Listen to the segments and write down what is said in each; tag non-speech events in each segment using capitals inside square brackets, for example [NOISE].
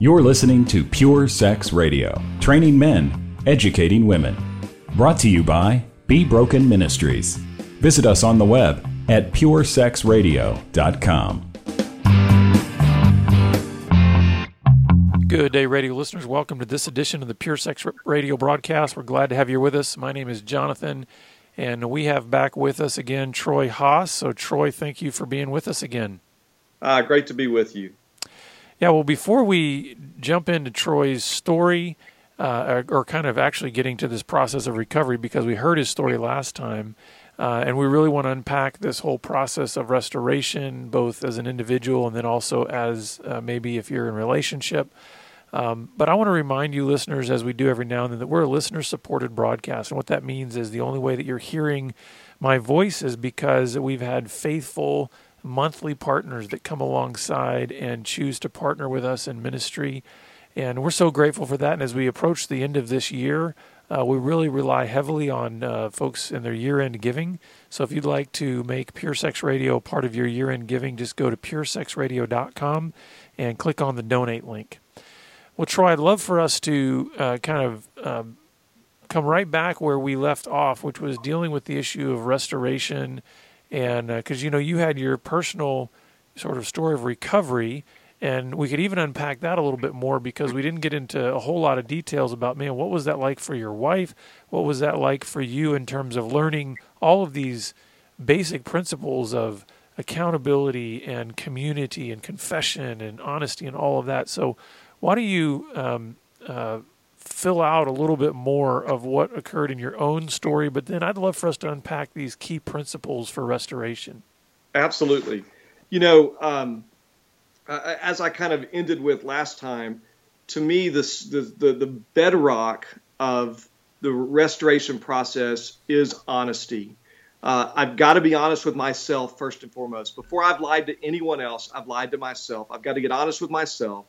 You're listening to Pure Sex Radio, training men, educating women. Brought to you by Be Broken Ministries. Visit us on the web at puresexradio.com. Good day, radio listeners. Welcome to this edition of the Pure Sex Radio broadcast. We're glad to have you with us. My name is Jonathan, and we have back with us again Troy Haas. So, Troy, thank you for being with us again. Uh, great to be with you. Yeah, well, before we jump into Troy's story, uh, or, kind of actually getting to this process of recovery, because we heard his story last time, uh, and we really want to unpack this whole process of restoration, both as an individual and then also as uh, maybe if you're in relationship. Um, but I want to remind you, listeners, as we do every now and then, that we're a listener supported broadcast. And what that means is the only way that you're hearing my voice is because we've had faithful monthly partners that come alongside and choose to partner with us in ministry. And we're so grateful for that. And as we approach the end of this year, uh, we really rely heavily on uh, folks in their year end giving. So if you'd like to make Pure Sex Radio part of your year end giving, just go to puresexradio.com and click on the donate link. Well, Troy, I'd love for us to uh, kind of um, come right back where we left off, which was dealing with the issue of restoration and because uh, you know you had your personal sort of story of recovery and we could even unpack that a little bit more because we didn't get into a whole lot of details about man what was that like for your wife? What was that like for you in terms of learning all of these basic principles of accountability and community and confession and honesty and all of that? So why do you um, uh, fill out a little bit more of what occurred in your own story, but then I'd love for us to unpack these key principles for restoration. Absolutely. You know, um, as I kind of ended with last time, to me, this, the, the, the bedrock of the restoration process is honesty. Uh, I've got to be honest with myself first and foremost. Before I've lied to anyone else, I've lied to myself. I've got to get honest with myself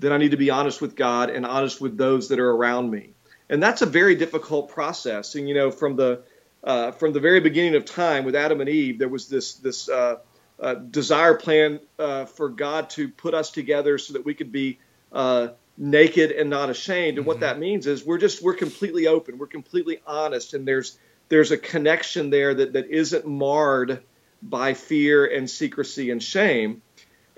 then I need to be honest with God and honest with those that are around me. And that's a very difficult process. And you know, from the uh, from the very beginning of time with Adam and Eve, there was this this uh, uh, desire plan uh, for God to put us together so that we could be uh, naked and not ashamed. And mm-hmm. what that means is we're just we're completely open, we're completely honest, and there's there's a connection there that that isn't marred by fear and secrecy and shame.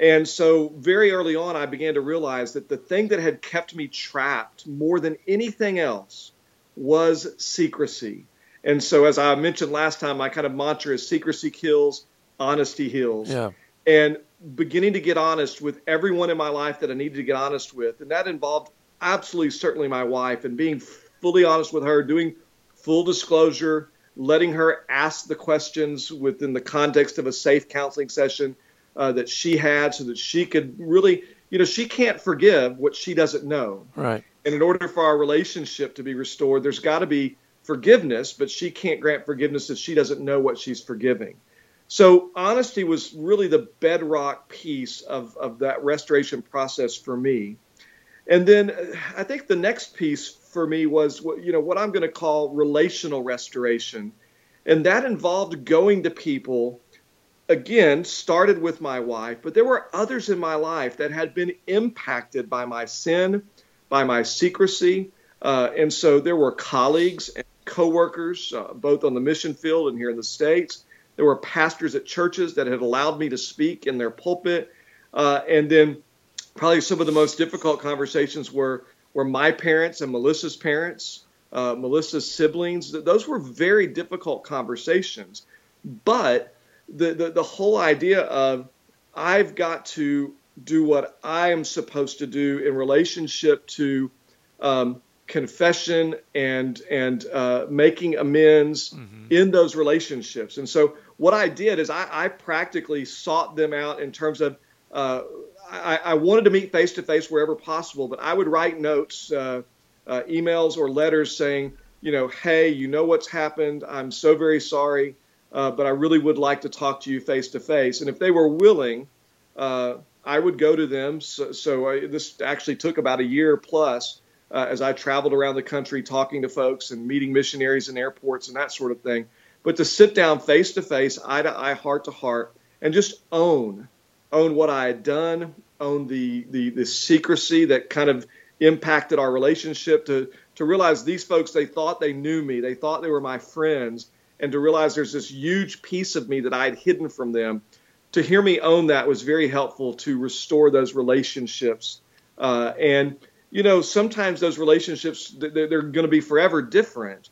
And so, very early on, I began to realize that the thing that had kept me trapped more than anything else was secrecy. And so, as I mentioned last time, my kind of mantra is secrecy kills, honesty heals. Yeah. And beginning to get honest with everyone in my life that I needed to get honest with. And that involved absolutely, certainly my wife, and being fully honest with her, doing full disclosure, letting her ask the questions within the context of a safe counseling session uh, that she had so that she could really, you know, she can't forgive what she doesn't know. Right. And in order for our relationship to be restored, there's got to be forgiveness, but she can't grant forgiveness if she doesn't know what she's forgiving. So honesty was really the bedrock piece of, of that restoration process for me. And then uh, I think the next piece for me was what you know what I'm going to call relational restoration. And that involved going to people again started with my wife, but there were others in my life that had been impacted by my sin, by my secrecy. Uh, and so there were colleagues and coworkers, uh, both on the mission field and here in the States. There were pastors at churches that had allowed me to speak in their pulpit. Uh, and then probably some of the most difficult conversations were, were my parents and Melissa's parents, uh, Melissa's siblings. Those were very difficult conversations. But the, the, the whole idea of I've got to do what I am supposed to do in relationship to um, confession and and uh, making amends mm-hmm. in those relationships. And so what I did is I, I practically sought them out in terms of uh, I, I, wanted to meet face to face wherever possible, but I would write notes, uh, uh, emails, or letters saying, you know, hey, you know what's happened. I'm so very sorry uh, but I really would like to talk to you face to face. And if they were willing, uh, I would go to them. So, so I, this actually took about a year plus uh, as I traveled around the country talking to folks and meeting missionaries in airports and that sort of thing. But to sit down face to face, eye to eye, heart to heart, and just own, own what I had done, own the, the the secrecy that kind of impacted our relationship. To to realize these folks, they thought they knew me, they thought they were my friends, and to realize there's this huge piece of me that I had hidden from them. To hear me own that was very helpful to restore those relationships. Uh, and you know, sometimes those relationships they're, going to be forever different.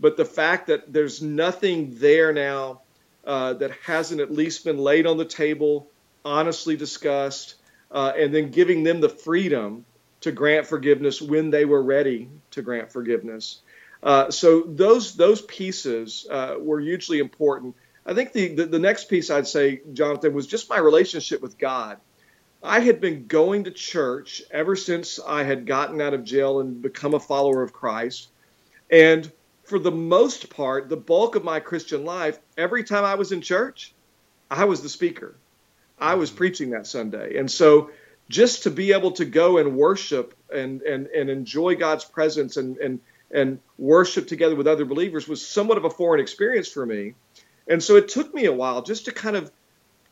But the fact that there's nothing there now uh, that hasn't at least been laid on the table, honestly discussed, uh, and then giving them the freedom to grant forgiveness when they were ready to grant forgiveness. Uh, so those those pieces uh, were hugely important. I think the, the, the next piece I'd say, Jonathan, was just my relationship with God. I had been going to church ever since I had gotten out of jail and become a follower of Christ, and for the most part, the bulk of my Christian life, every time I was in church, I was the speaker. I was mm-hmm. preaching that Sunday. And so just to be able to go and worship and, and, and enjoy God's presence and, and, and worship together with other believers was somewhat of a foreign experience for me. And so it took me a while just to kind of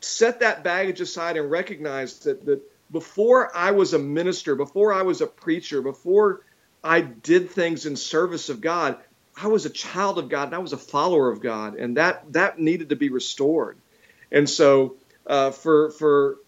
set that baggage aside and recognize that, that before I was a minister, before I was a preacher, before I did things in service of God, I was a child of God and I was a follower of God, and that that needed to be restored. And so, uh, for for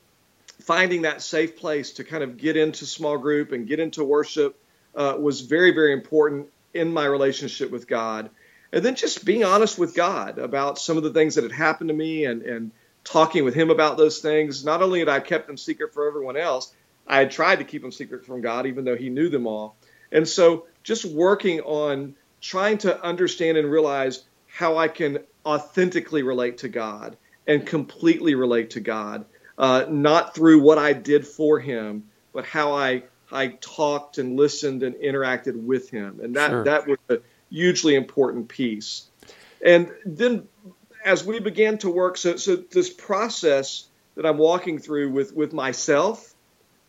finding that safe place to kind of get into small group and get into worship uh, was very very important in my relationship with God. And then just being honest with God about some of the things that had happened to me and and talking with Him about those things. Not only had I kept them secret for everyone else, I had tried to keep them secret from God, even though He knew them all. And so, just working on trying to understand and realize how I can authentically relate to God and completely relate to God, uh, not through what I did for Him, but how I I talked and listened and interacted with Him, and that sure. that was a hugely important piece. And then as we began to work, so so this process that I'm walking through with with myself,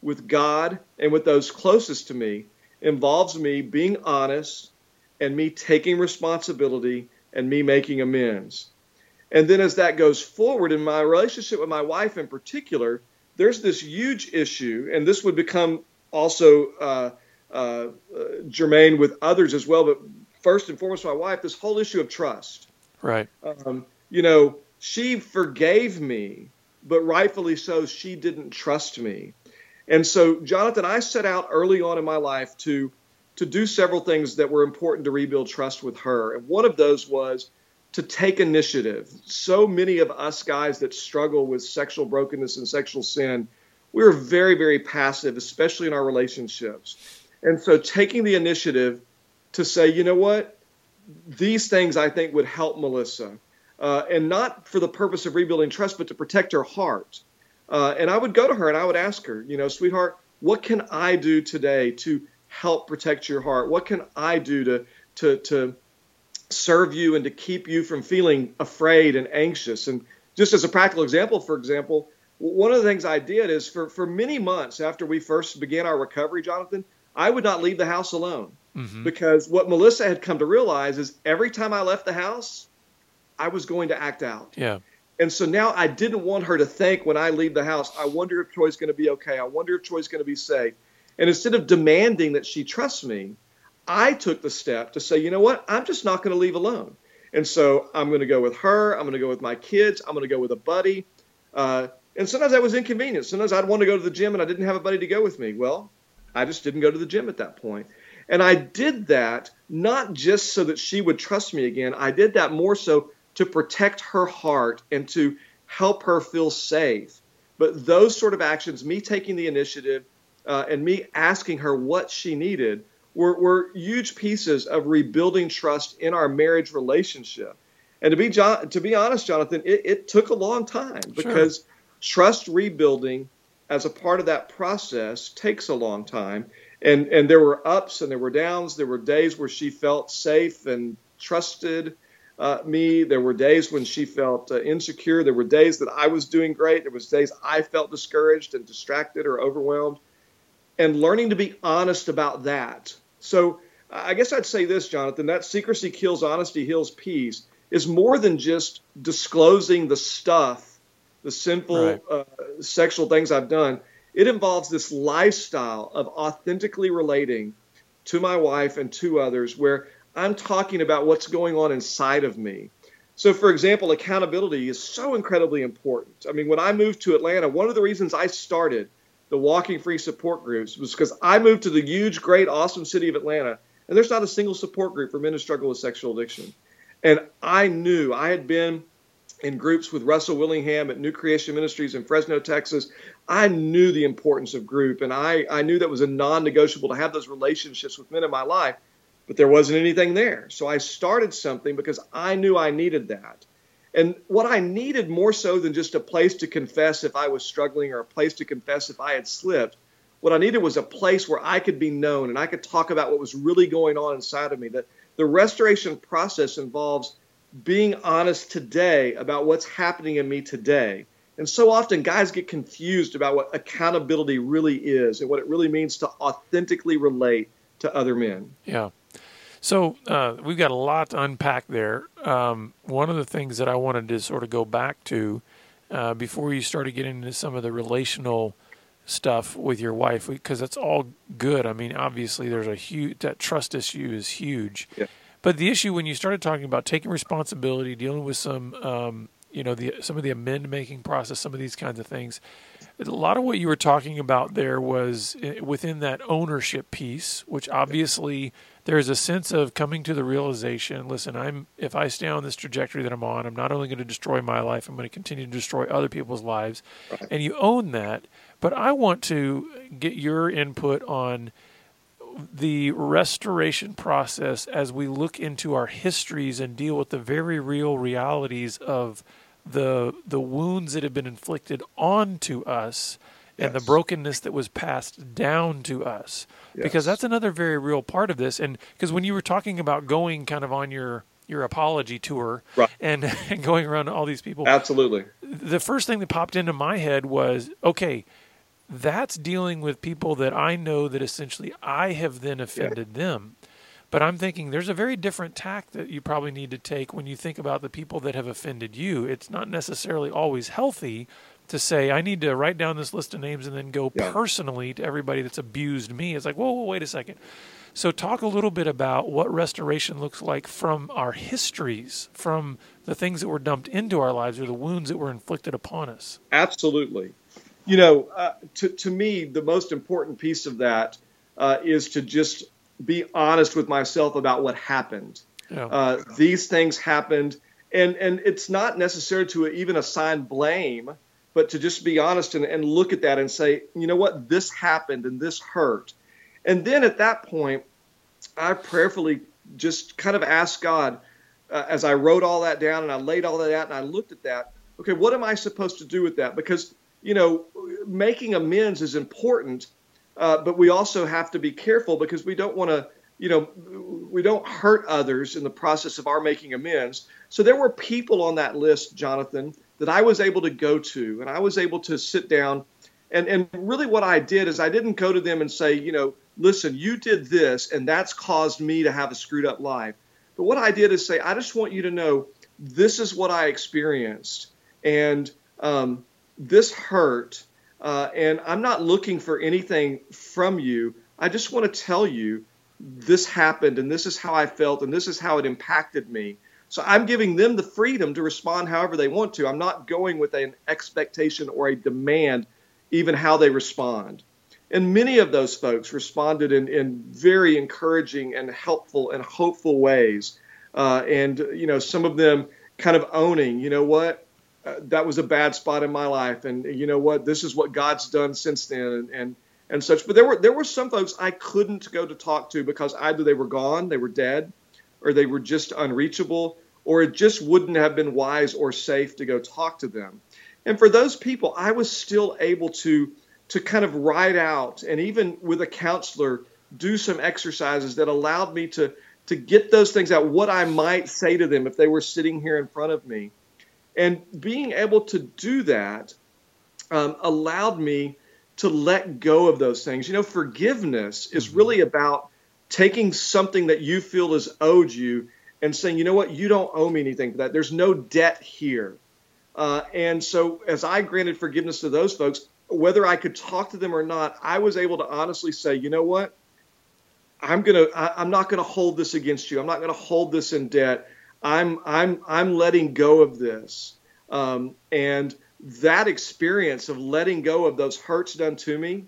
with God, and with those closest to me involves me being honest and me taking responsibility and me making amends. And then as that goes forward in my relationship with my wife in particular, there's this huge issue, and this would become also uh, uh, germane with others as well. But first and foremost, my wife, this whole issue of trust. Right. Um, you know, she forgave me, but rightfully so, she didn't trust me. And so, Jonathan, I set out early on in my life to to do several things that were important to rebuild trust with her. And one of those was to take initiative. So many of us guys that struggle with sexual brokenness and sexual sin, we're very, very passive, especially in our relationships. And so taking the initiative to say, you know what, these things I think would help Melissa. Uh, and not for the purpose of rebuilding trust, but to protect her heart. Uh, and I would go to her and I would ask her, you know, sweetheart, what can I do today to help protect your heart? What can I do to to to serve you and to keep you from feeling afraid and anxious? And just as a practical example, for example, one of the things I did is for for many months after we first began our recovery, Jonathan, I would not leave the house alone. Mm-hmm. Because what Melissa had come to realize is every time I left the house, I was going to act out. Yeah. And so now I didn't want her to think when I leave the house, I wonder if Troy's going to be okay. I wonder if Troy's going to be safe. And instead of demanding that she trust me, I took the step to say, you know what? I'm just not going to leave alone. And so I'm going to go with her. I'm going to go with my kids. I'm going to go with a buddy. Uh, and sometimes that was inconvenient. Sometimes I'd want to go to the gym and I didn't have a buddy to go with me. Well, I just didn't go to the gym at that point. And I did that not just so that she would trust me again. I did that more so to protect her heart and to help her feel safe. But those sort of actions, me taking the initiative, uh, and me asking her what she needed were, were huge pieces of rebuilding trust in our marriage relationship. And to be John, to be honest, Jonathan, it, it took a long time because sure. Trust rebuilding as a part of that process takes a long time. And and there were ups and there were downs. There were days where she felt safe and trusted uh, me. There were days when she felt uh, insecure. There were days that I was doing great. There was days I felt discouraged and distracted or overwhelmed and learning to be honest about that. So I guess I'd say this, Jonathan, that secrecy kills honesty, heals peace is more than just disclosing the stuff, the sinful right. uh, sexual things I've done. it involves this lifestyle of authentically relating to my wife and to others where I'm talking about what's going on inside of me. So, for example, accountability is so incredibly important. I mean, when I moved to Atlanta, one of the reasons I started the Walking Free support groups was because I moved to the huge, great, awesome city of Atlanta, and there's not a single support group for men who struggle with sexual addiction. And I knew I had been in groups with Russell Willingham at New Creation Ministries in Fresno, Texas. I knew the importance of group, and I, I knew that was a non negotiable to have those relationships with men in my life, but there wasn't anything there. So I started something because I knew I needed that. And what I needed more so than just a place to confess if I was struggling or a place to confess if I had slipped, what I needed was a place where I could be known and I could talk about what was really going on inside of me. That the restoration process involves being honest today about what's happening in me today. And so often guys get confused about what accountability really is and what it really means to authentically relate to other men. Yeah. So uh, we've got a lot to unpack there. Um, one of the things that I wanted to sort of go back to uh, before you started getting into some of the relational stuff with your wife, because that's all good. I mean, obviously, there's a huge that trust issue is huge. Yeah. But the issue when you started talking about taking responsibility, dealing with some, um, you know, the some of the amend making process, some of these kinds of things, a lot of what you were talking about there was eh, within that ownership piece, which obviously there is a sense of coming to the realization. Listen, I'm if I stay on this trajectory that I'm on, I'm not only going to destroy my life, I'm going to continue to destroy other people's lives, right. and you own that. But I want to get your input on the restoration process as we look into our histories and deal with the very real realities of the the wounds that have been inflicted onto us and yes. the brokenness that was passed down to us yes. because that's another very real part of this and because when you were talking about going kind of on your your apology tour right. and, and [LAUGHS] going around to all these people absolutely the first thing that popped into my head was okay that's dealing with people that I know that essentially I have then offended yeah. them. But I'm thinking there's a very different tack that you probably need to take when you think about the people that have offended you. It's not necessarily always healthy to say, I need to write down this list of names and then go yeah. personally to everybody that's abused me. It's like, whoa, whoa, wait a second. So, talk a little bit about what restoration looks like from our histories, from the things that were dumped into our lives or the wounds that were inflicted upon us. Absolutely you know, uh, to, to me, the most important piece of that uh, is to just be honest with myself about what happened. Yeah. Uh, these things happened, and and it's not necessary to even assign blame, but to just be honest and, and look at that and say, you know what, this happened and this hurt, and then at that point, I prayerfully just kind of asked God uh, as I wrote all that down and I laid all that out and I looked at that. Okay, what am I supposed to do with that? Because you know, making amends is important, uh, but we also have to be careful because we don't want to, you know, we don't hurt others in the process of our making amends. So there were people on that list, Jonathan, that I was able to go to, and I was able to sit down. And, and really, what I did is I didn't go to them and say, you know, listen, you did this, and that's caused me to have a screwed up life. But what I did is say, I just want you to know this is what I experienced. And um, this hurt, uh, and I'm not looking for anything from you. I just want to tell you this happened, and this is how I felt, and this is how it impacted me. So I'm giving them the freedom to respond however they want to. I'm not going with an expectation or a demand, even how they respond. And many of those folks responded in, in very encouraging and helpful and hopeful ways. Uh, and, you know, some of them kind of owning, you know what, uh, that was a bad spot in my life, and you know what? This is what God's done since then, and, and and such. But there were there were some folks I couldn't go to talk to because either they were gone, they were dead, or they were just unreachable, or it just wouldn't have been wise or safe to go talk to them. And for those people, I was still able to to kind of write out, and even with a counselor, do some exercises that allowed me to to get those things out. What I might say to them if they were sitting here in front of me and being able to do that um, allowed me to let go of those things. You know, forgiveness is mm-hmm. really about taking something that you feel is owed you and saying, you know what, you don't owe me anything for that. There's no debt here. Uh, and so, as I granted forgiveness to those folks, whether I could talk to them or not, I was able to honestly say, you know what? I'm gonna. I, am not gonna hold this against you. I'm not gonna hold this in debt. I'm I'm I'm letting go of this. Um, and that experience of letting go of those hurts done to me,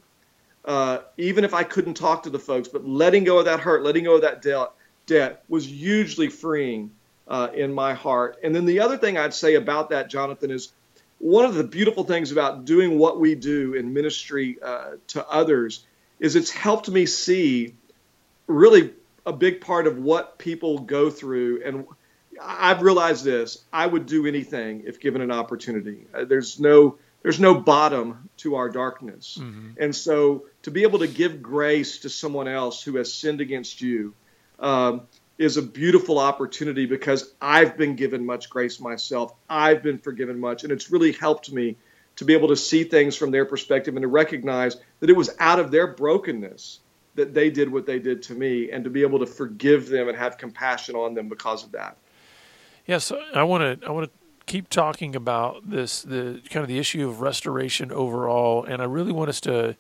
uh, even if I couldn't talk to the folks, but letting go of that hurt, letting go of that debt, debt was hugely freeing uh, in my heart. And then the other thing I'd say about that, Jonathan, is one of the beautiful things about doing what we do in ministry uh, to others is it's helped me see really a big part of what people go through and I've realized this. I would do anything if given an opportunity. Uh, there's no there's no bottom to our darkness. Mm-hmm. And so to be able to give grace to someone else who has sinned against you um, is a beautiful opportunity because I've been given much grace myself. I've been forgiven much. And it's really helped me to be able to see things from their perspective and to recognize that it was out of their brokenness that they did what they did to me and to be able to forgive them and have compassion on them because of that. Yes, I want to I want to keep talking about this the kind of the issue of restoration overall, and I really want us to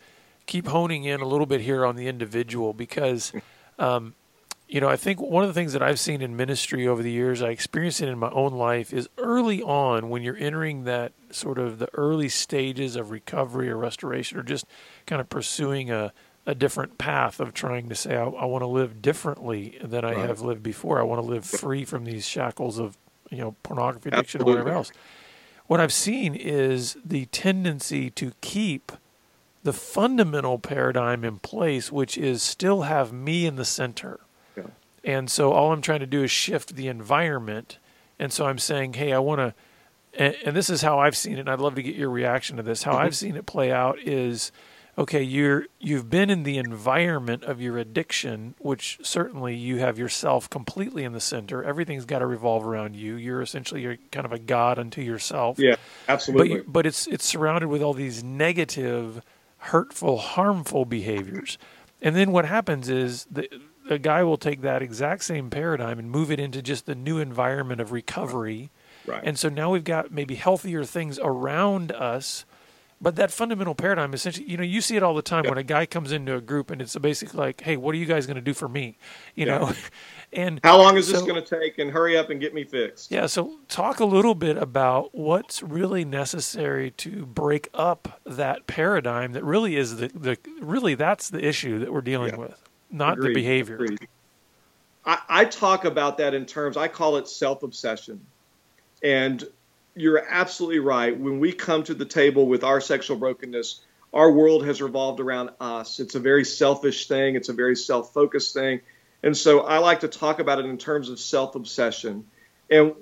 keep honing in a little bit here on the individual because. [LAUGHS] Um, you know, I think one of the things that I've seen in ministry over the years, I experienced it in my own life, is early on when you're entering that sort of the early stages of recovery or restoration, or just kind of pursuing a, a different path of trying to say, I, I want to live differently than I right. have lived before. I want to live free from these shackles of, you know, pornography addiction Absolutely. or whatever else. What I've seen is the tendency to keep the fundamental paradigm in place, which is still have me in the center. Yeah. And so all I'm trying to do is shift the environment. And so I'm saying, hey, I want to, and, and, this is how I've seen it. And I'd love to get your reaction to this. How mm-hmm. I've seen it play out is okay, you're you've been in the environment of your addiction, which certainly you have yourself completely in the center. Everything's got to revolve around you. You're essentially you're kind of a god unto yourself. Yeah, absolutely. But but it's it's surrounded with all these negative, hurtful, harmful behaviors. And then what happens is the a guy will take that exact same paradigm and move it into just the new environment of recovery. Right. And so now we've got maybe healthier things around us but that fundamental paradigm, essentially, you know, you see it all the time when a guy comes into a group and it's basically like, "Hey, what are you guys going to do for me?" You know, [LAUGHS] and how long is so, this going to take? And hurry up and get me fixed. Yeah. So, talk a little bit about what's really necessary to break up that paradigm. That really is the, the really that's the issue that we're dealing yeah. with, not Agreed. the behavior. I, I talk about that in terms. I call it self obsession, and you're absolutely right. When we come to the table with our sexual brokenness, our world has revolved around us. It's a very selfish thing, it's a very self focused thing. And so I like to talk about it in terms of self obsession. And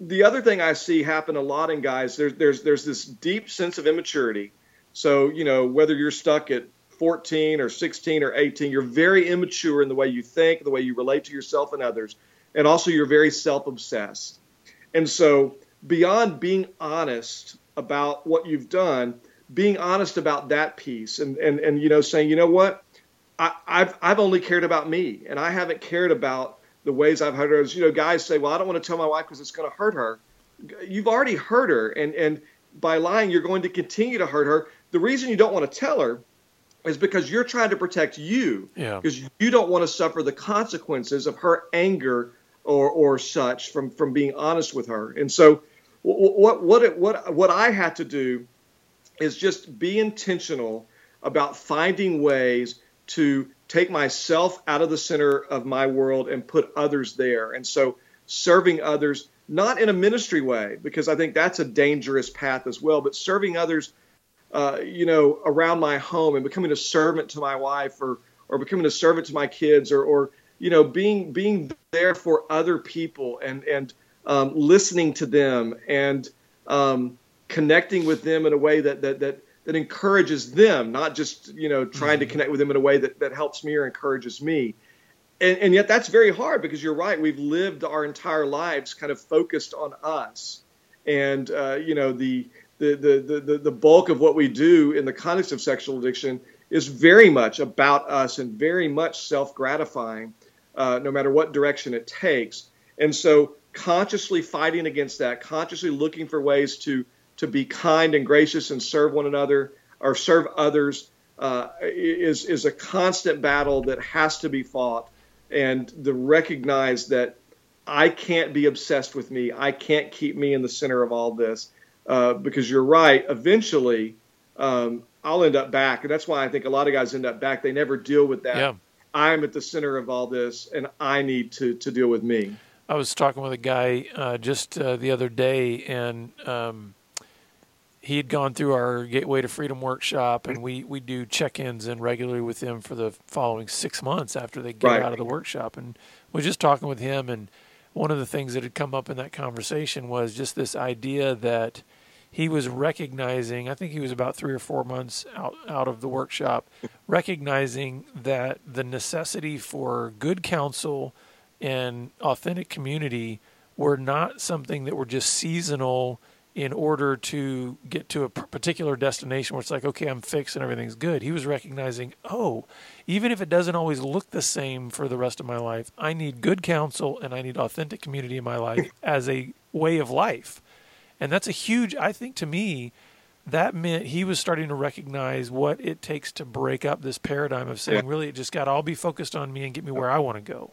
the other thing I see happen a lot in guys, there's, there's, there's this deep sense of immaturity. So, you know, whether you're stuck at 14 or 16 or 18, you're very immature in the way you think, the way you relate to yourself and others. And also, you're very self obsessed. And so, beyond being honest about what you've done, being honest about that piece and, and, and you know, saying, you know what, I, have I've only cared about me and I haven't cared about the ways I've hurt her. As, you know, guys say, well, I don't want to tell my wife because it's going to hurt her. You've already hurt her. And, and by lying, you're going to continue to hurt her. The reason you don't want to tell her is because you're trying to protect you because yeah. you don't want to suffer the consequences of her anger or, or such from, from being honest with her. And so what what what what I had to do is just be intentional about finding ways to take myself out of the center of my world and put others there. And so serving others not in a ministry way because I think that's a dangerous path as well, but serving others uh, you know around my home and becoming a servant to my wife or or becoming a servant to my kids or or you know being being there for other people and and um, listening to them and um, connecting with them in a way that, that, that, that encourages them, not just, you know, trying mm-hmm. to connect with them in a way that, that helps me or encourages me. And, and yet that's very hard because you're right. We've lived our entire lives kind of focused on us. And, uh, you know, the, the, the, the, the bulk of what we do in the context of sexual addiction is very much about us and very much self gratifying, uh, no matter what direction it takes. And so consciously fighting against that, consciously looking for ways to to be kind and gracious and serve one another. or serve others uh, is is a constant battle that has to be fought, and the recognize that I can't be obsessed with me. I can't keep me in the center of all this uh, because you're right. Eventually, um, I'll end up back, and that's why I think a lot of guys end up back. They never deal with that. Yeah. I'm at the center of all this, and I need to to deal with me. I was talking with a guy uh, just uh, the other day, and um, he had gone through our Gateway to Freedom workshop, and we, we do check-ins and regularly with them for the following six months after they get Right. out of the workshop. And was just talking with him, and one of the things that had come up in that conversation was just this idea that he was recognizing. I think he was about three or four months out out of the workshop, recognizing that the necessity for good counsel and authentic community were not something that were just seasonal in order to get to a particular destination where it's like, okay, I'm fixed and everything's good. He was recognizing, oh, even if it doesn't always look the same for the rest of my life, I need good counsel and I need authentic community in my life [LAUGHS] as a way of life. And that's a huge, I think to me, that meant he was starting to recognize what it takes to break up this paradigm of saying, really, it just got to all be focused on me and get me where I want to go.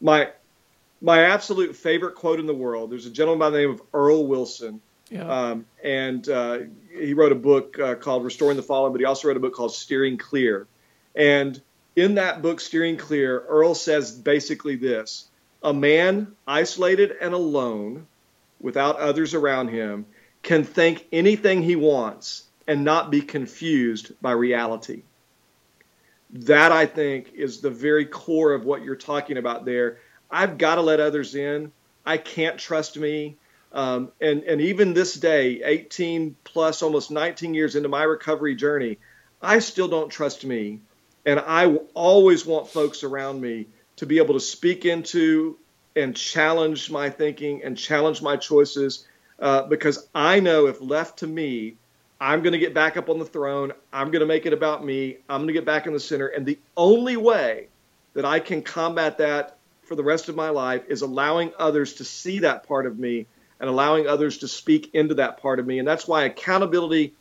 My my absolute favorite quote in the world. There's a gentleman by the name of Earl Wilson, Yeah. um, and uh, he wrote a book uh, called Restoring the Fallen, but he also wrote a book called Steering Clear. And in that book, Steering Clear, Earl says basically this: a man isolated and alone, without others around him, can think anything he wants and not be confused by reality. That I think is the very core of what you're talking about there. I've got to let others in. I can't trust me. Um, and, and even this day, 18 plus, almost 19 years into my recovery journey, I still don't trust me. And I always want folks around me to be able to speak into and challenge my thinking and challenge my choices uh, because I know if left to me, I'm going to get back up on the throne. I'm going to make it about me. I'm going to get back in the center. And the only way that I can combat that for the rest of my life is allowing others to see that part of me and allowing others to speak into that part of me. And that's why accountability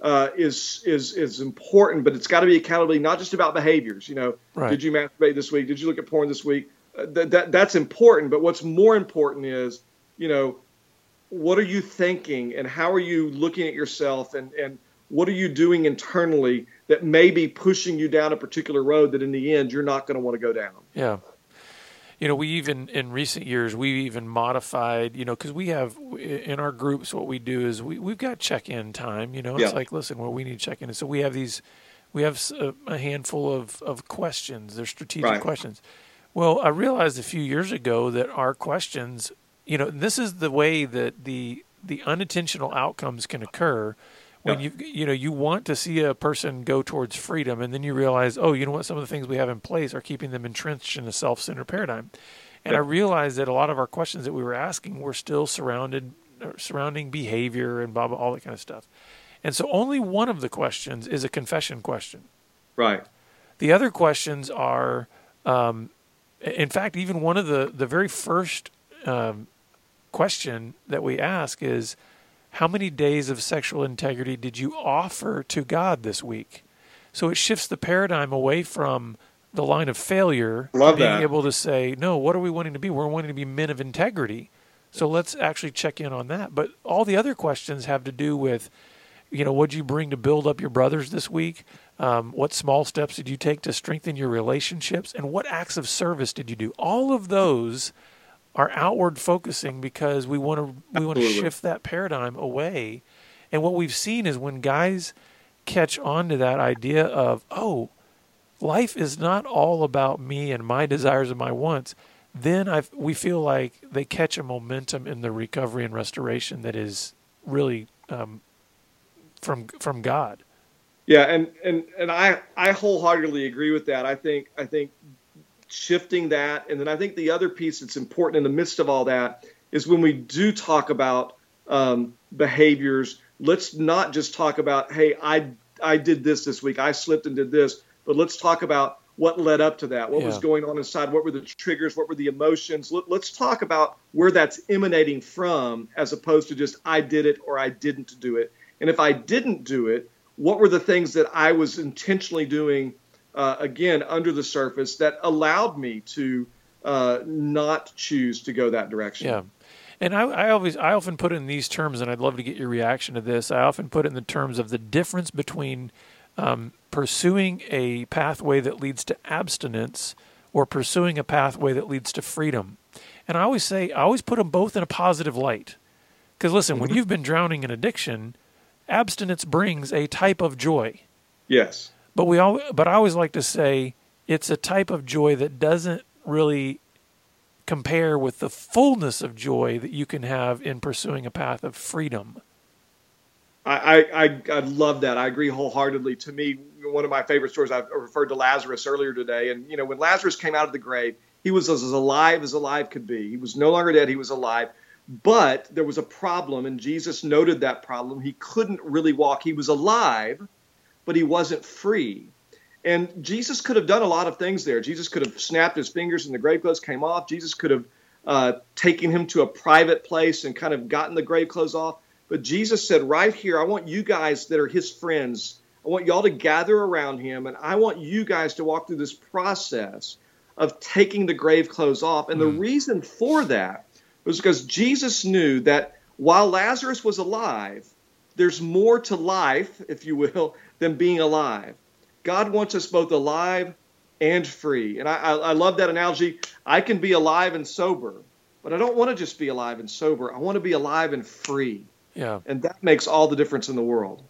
uh, is is is important, but it's got to be accountability not just about behaviors. You know, Right. did you masturbate this week? Did you look at porn this week? Uh, that, that that's important. But what's more important is, you know, what are you thinking and how are you looking at yourself and and what are you doing internally that may be pushing you down a particular road that in the end you're not going to want to go down. Yeah. You know, we even in recent years we've even modified. You know, because we have in our groups what we do is we we've got check in time. You know, it's Yeah. like listen, well we need check in, and so we have these. We have uh, a handful of of questions. They're strategic Right. questions. Well, I realized a few years ago that our questions, you know, this is the way that the the unintentional outcomes can occur when Yeah. you you know you want to see a person go towards freedom and then you realize oh you know what some of the things we have in place are keeping them entrenched in a self-centered paradigm and Yeah. i realized that a lot of our questions that we were asking were still surrounded surrounding behavior and blah blah all that kind of stuff and so only one of the questions is a confession question Right. the other questions are, um, in fact, even one of the the very first um, question that we ask is, how many days of sexual integrity did you offer to God this week? So it shifts the paradigm away from the line of failure Love being that. able to say, no, what are we wanting to be? We're wanting to be men of integrity. So let's actually check in on that. But all the other questions have to do with, you know, what'd you bring to build up your brothers this week? Um, what small steps did you take to strengthen your relationships? And what acts of service did you do? All of those are outward focusing because we want to we want to shift that paradigm away. And what we've seen is when guys catch on to that idea of, oh, life is not all about me and my desires and my wants, then I we feel like they catch a momentum in the recovery and restoration that is really um, from from God. Yeah, and and and I I wholeheartedly agree with that. I think I think shifting that, and then I think the other piece that's important in the midst of all that is when we do talk about um, behaviors. Let's not just talk about hey I I did this this week I slipped and did this, but let's talk about what led up to that. What was going on inside? What were the triggers? What were the emotions? Let, let's talk about where that's emanating from, as opposed to just I did it or I didn't do it. And if I didn't do it, what were the things that I was intentionally doing, uh, again, under the surface that allowed me to uh, not choose to go that direction. Yeah. And I, I always, I often put it in these terms, and I'd love to get your reaction to this. I often put it in the terms of the difference between um, pursuing a pathway that leads to abstinence or pursuing a pathway that leads to freedom. And I always say, I always put them both in a positive light. Because listen, when mm-hmm. you've been drowning in addiction, abstinence brings a type of joy. Yes. But we all, but I always like to say it's a type of joy that doesn't really compare with the fullness of joy that you can have in pursuing a path of freedom. I, I, I love that. I agree wholeheartedly. To me, one of my favorite stories, I referred to Lazarus earlier today. And, you know, when Lazarus came out of the grave, he was as alive as alive could be. He was no longer dead, he was alive. But there was a problem, and Jesus noted that problem. He couldn't really walk. He was alive, but he wasn't free. And Jesus could have done a lot of things there. Jesus could have snapped his fingers and the grave clothes came off. Jesus could have uh, taken him to a private place and kind of gotten the grave clothes off. But Jesus said, right here, I want you guys that are his friends, I want y'all to gather around him, and I want you guys to walk through this process of taking the grave clothes off. And mm. the hmm. reason for that was because Jesus knew that while Lazarus was alive, there's more to life, if you will, than being alive. God wants us both alive and free. And I, I, I love that analogy. I can be alive and sober, but I don't want to just be alive and sober. I want to be alive and free. Yeah. And that makes all the difference in the world.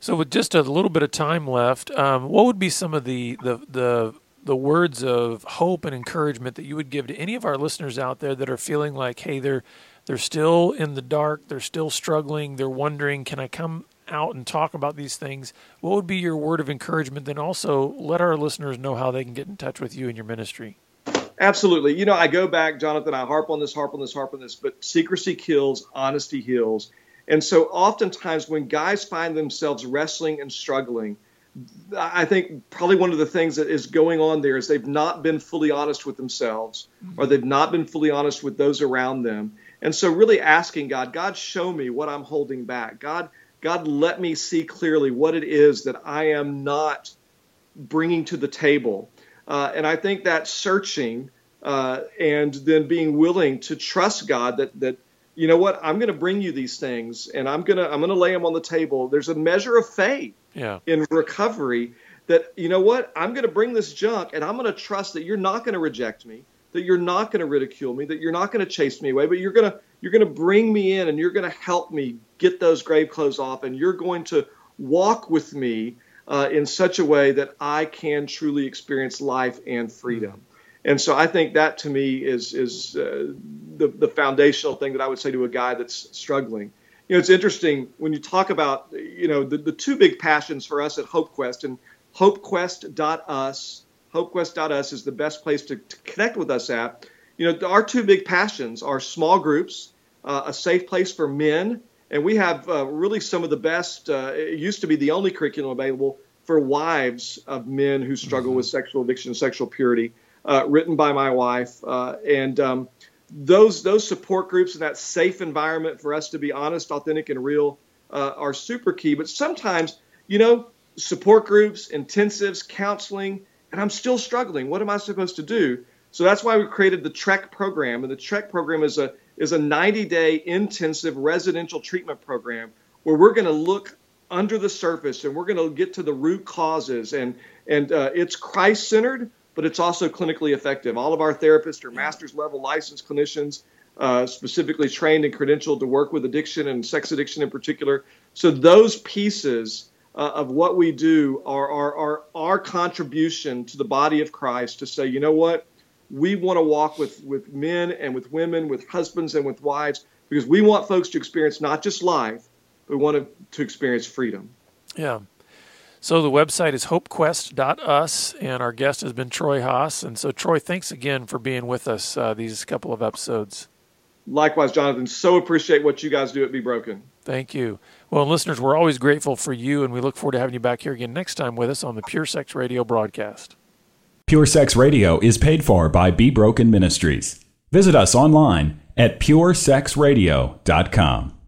So, with just a little bit of time left, um, what would be some of the, the, the the words of hope and encouragement that you would give to any of our listeners out there that are feeling like, hey, they're they're still in the dark, they're still struggling, they're wondering, can I come out and talk about these things? What would be your word of encouragement? Then also let our listeners know how they can get in touch with you and your ministry. Absolutely. You know, I go back, Jonathan, I harp on this, harp on this, harp on this, but secrecy kills, honesty heals. And so oftentimes when guys find themselves wrestling and struggling, I think probably one of the things that is going on there is they've not been fully honest with themselves mm-hmm. or they've not been fully honest with those around them. And so really asking God, God, show me what I'm holding back. God, God, let me see clearly what it is that I am not bringing to the table. Uh, and I think that searching uh, and then being willing to trust God that that you know what I'm going to bring you these things and I'm gonna I'm gonna lay them on the table. There's a measure of faith yeah. in recovery that you know what I'm going to bring this junk and I'm going to trust that you're not going to reject me, that you're not going to ridicule me, that you're not going to chase me away, but you're going to you're going to bring me in and you're going to help me get those grave clothes off and you're going to walk with me uh, in such a way that I can truly experience life and freedom. And so I think that to me is is uh, the the foundational thing that I would say to a guy that's struggling you know, it's interesting when you talk about, you know, the, the two big passions for us at HopeQuest and HopeQuest.us. HopeQuest.us is the best place to, to connect with us at. You know, our two big passions are small groups, uh, a safe place for men, and we have uh, really some of the best. Uh, it used to be the only curriculum available for wives of men who struggle mm-hmm. with sexual addiction and sexual purity, uh, written by my wife. Uh, and um, those those support groups and that safe environment for us to be honest, authentic, and real uh, are super key. But sometimes, you know, support groups, intensives, counseling, and I'm still struggling. What am I supposed to do? So that's why we created the Trek program, and the Trek program is a is a 90 day intensive residential treatment program where we're going to look under the surface and we're going to get to the root causes and and uh, it's Christ centered but it's also clinically effective. All of our therapists are master's level licensed clinicians, uh, specifically trained and credentialed to work with addiction and sex addiction in particular. So those pieces uh, of what we do are, are, are our contribution to the body of Christ to say, you know what, we want to walk with, with men and with women, with husbands and with wives, because we want folks to experience not just life, but we want to, to experience freedom. Yeah. So the website is hopequest.us, and our guest has been Troy Haas. And so, Troy, thanks again for being with us uh, these couple of episodes. Likewise, Jonathan. So appreciate what you guys do at Be Broken. Thank you. Well, listeners, we're always grateful for you, and we look forward to having you back here again next time with us on the Pure Sex Radio broadcast. Pure Sex Radio is paid for by Be Broken Ministries. Visit us online at puresexradio.com.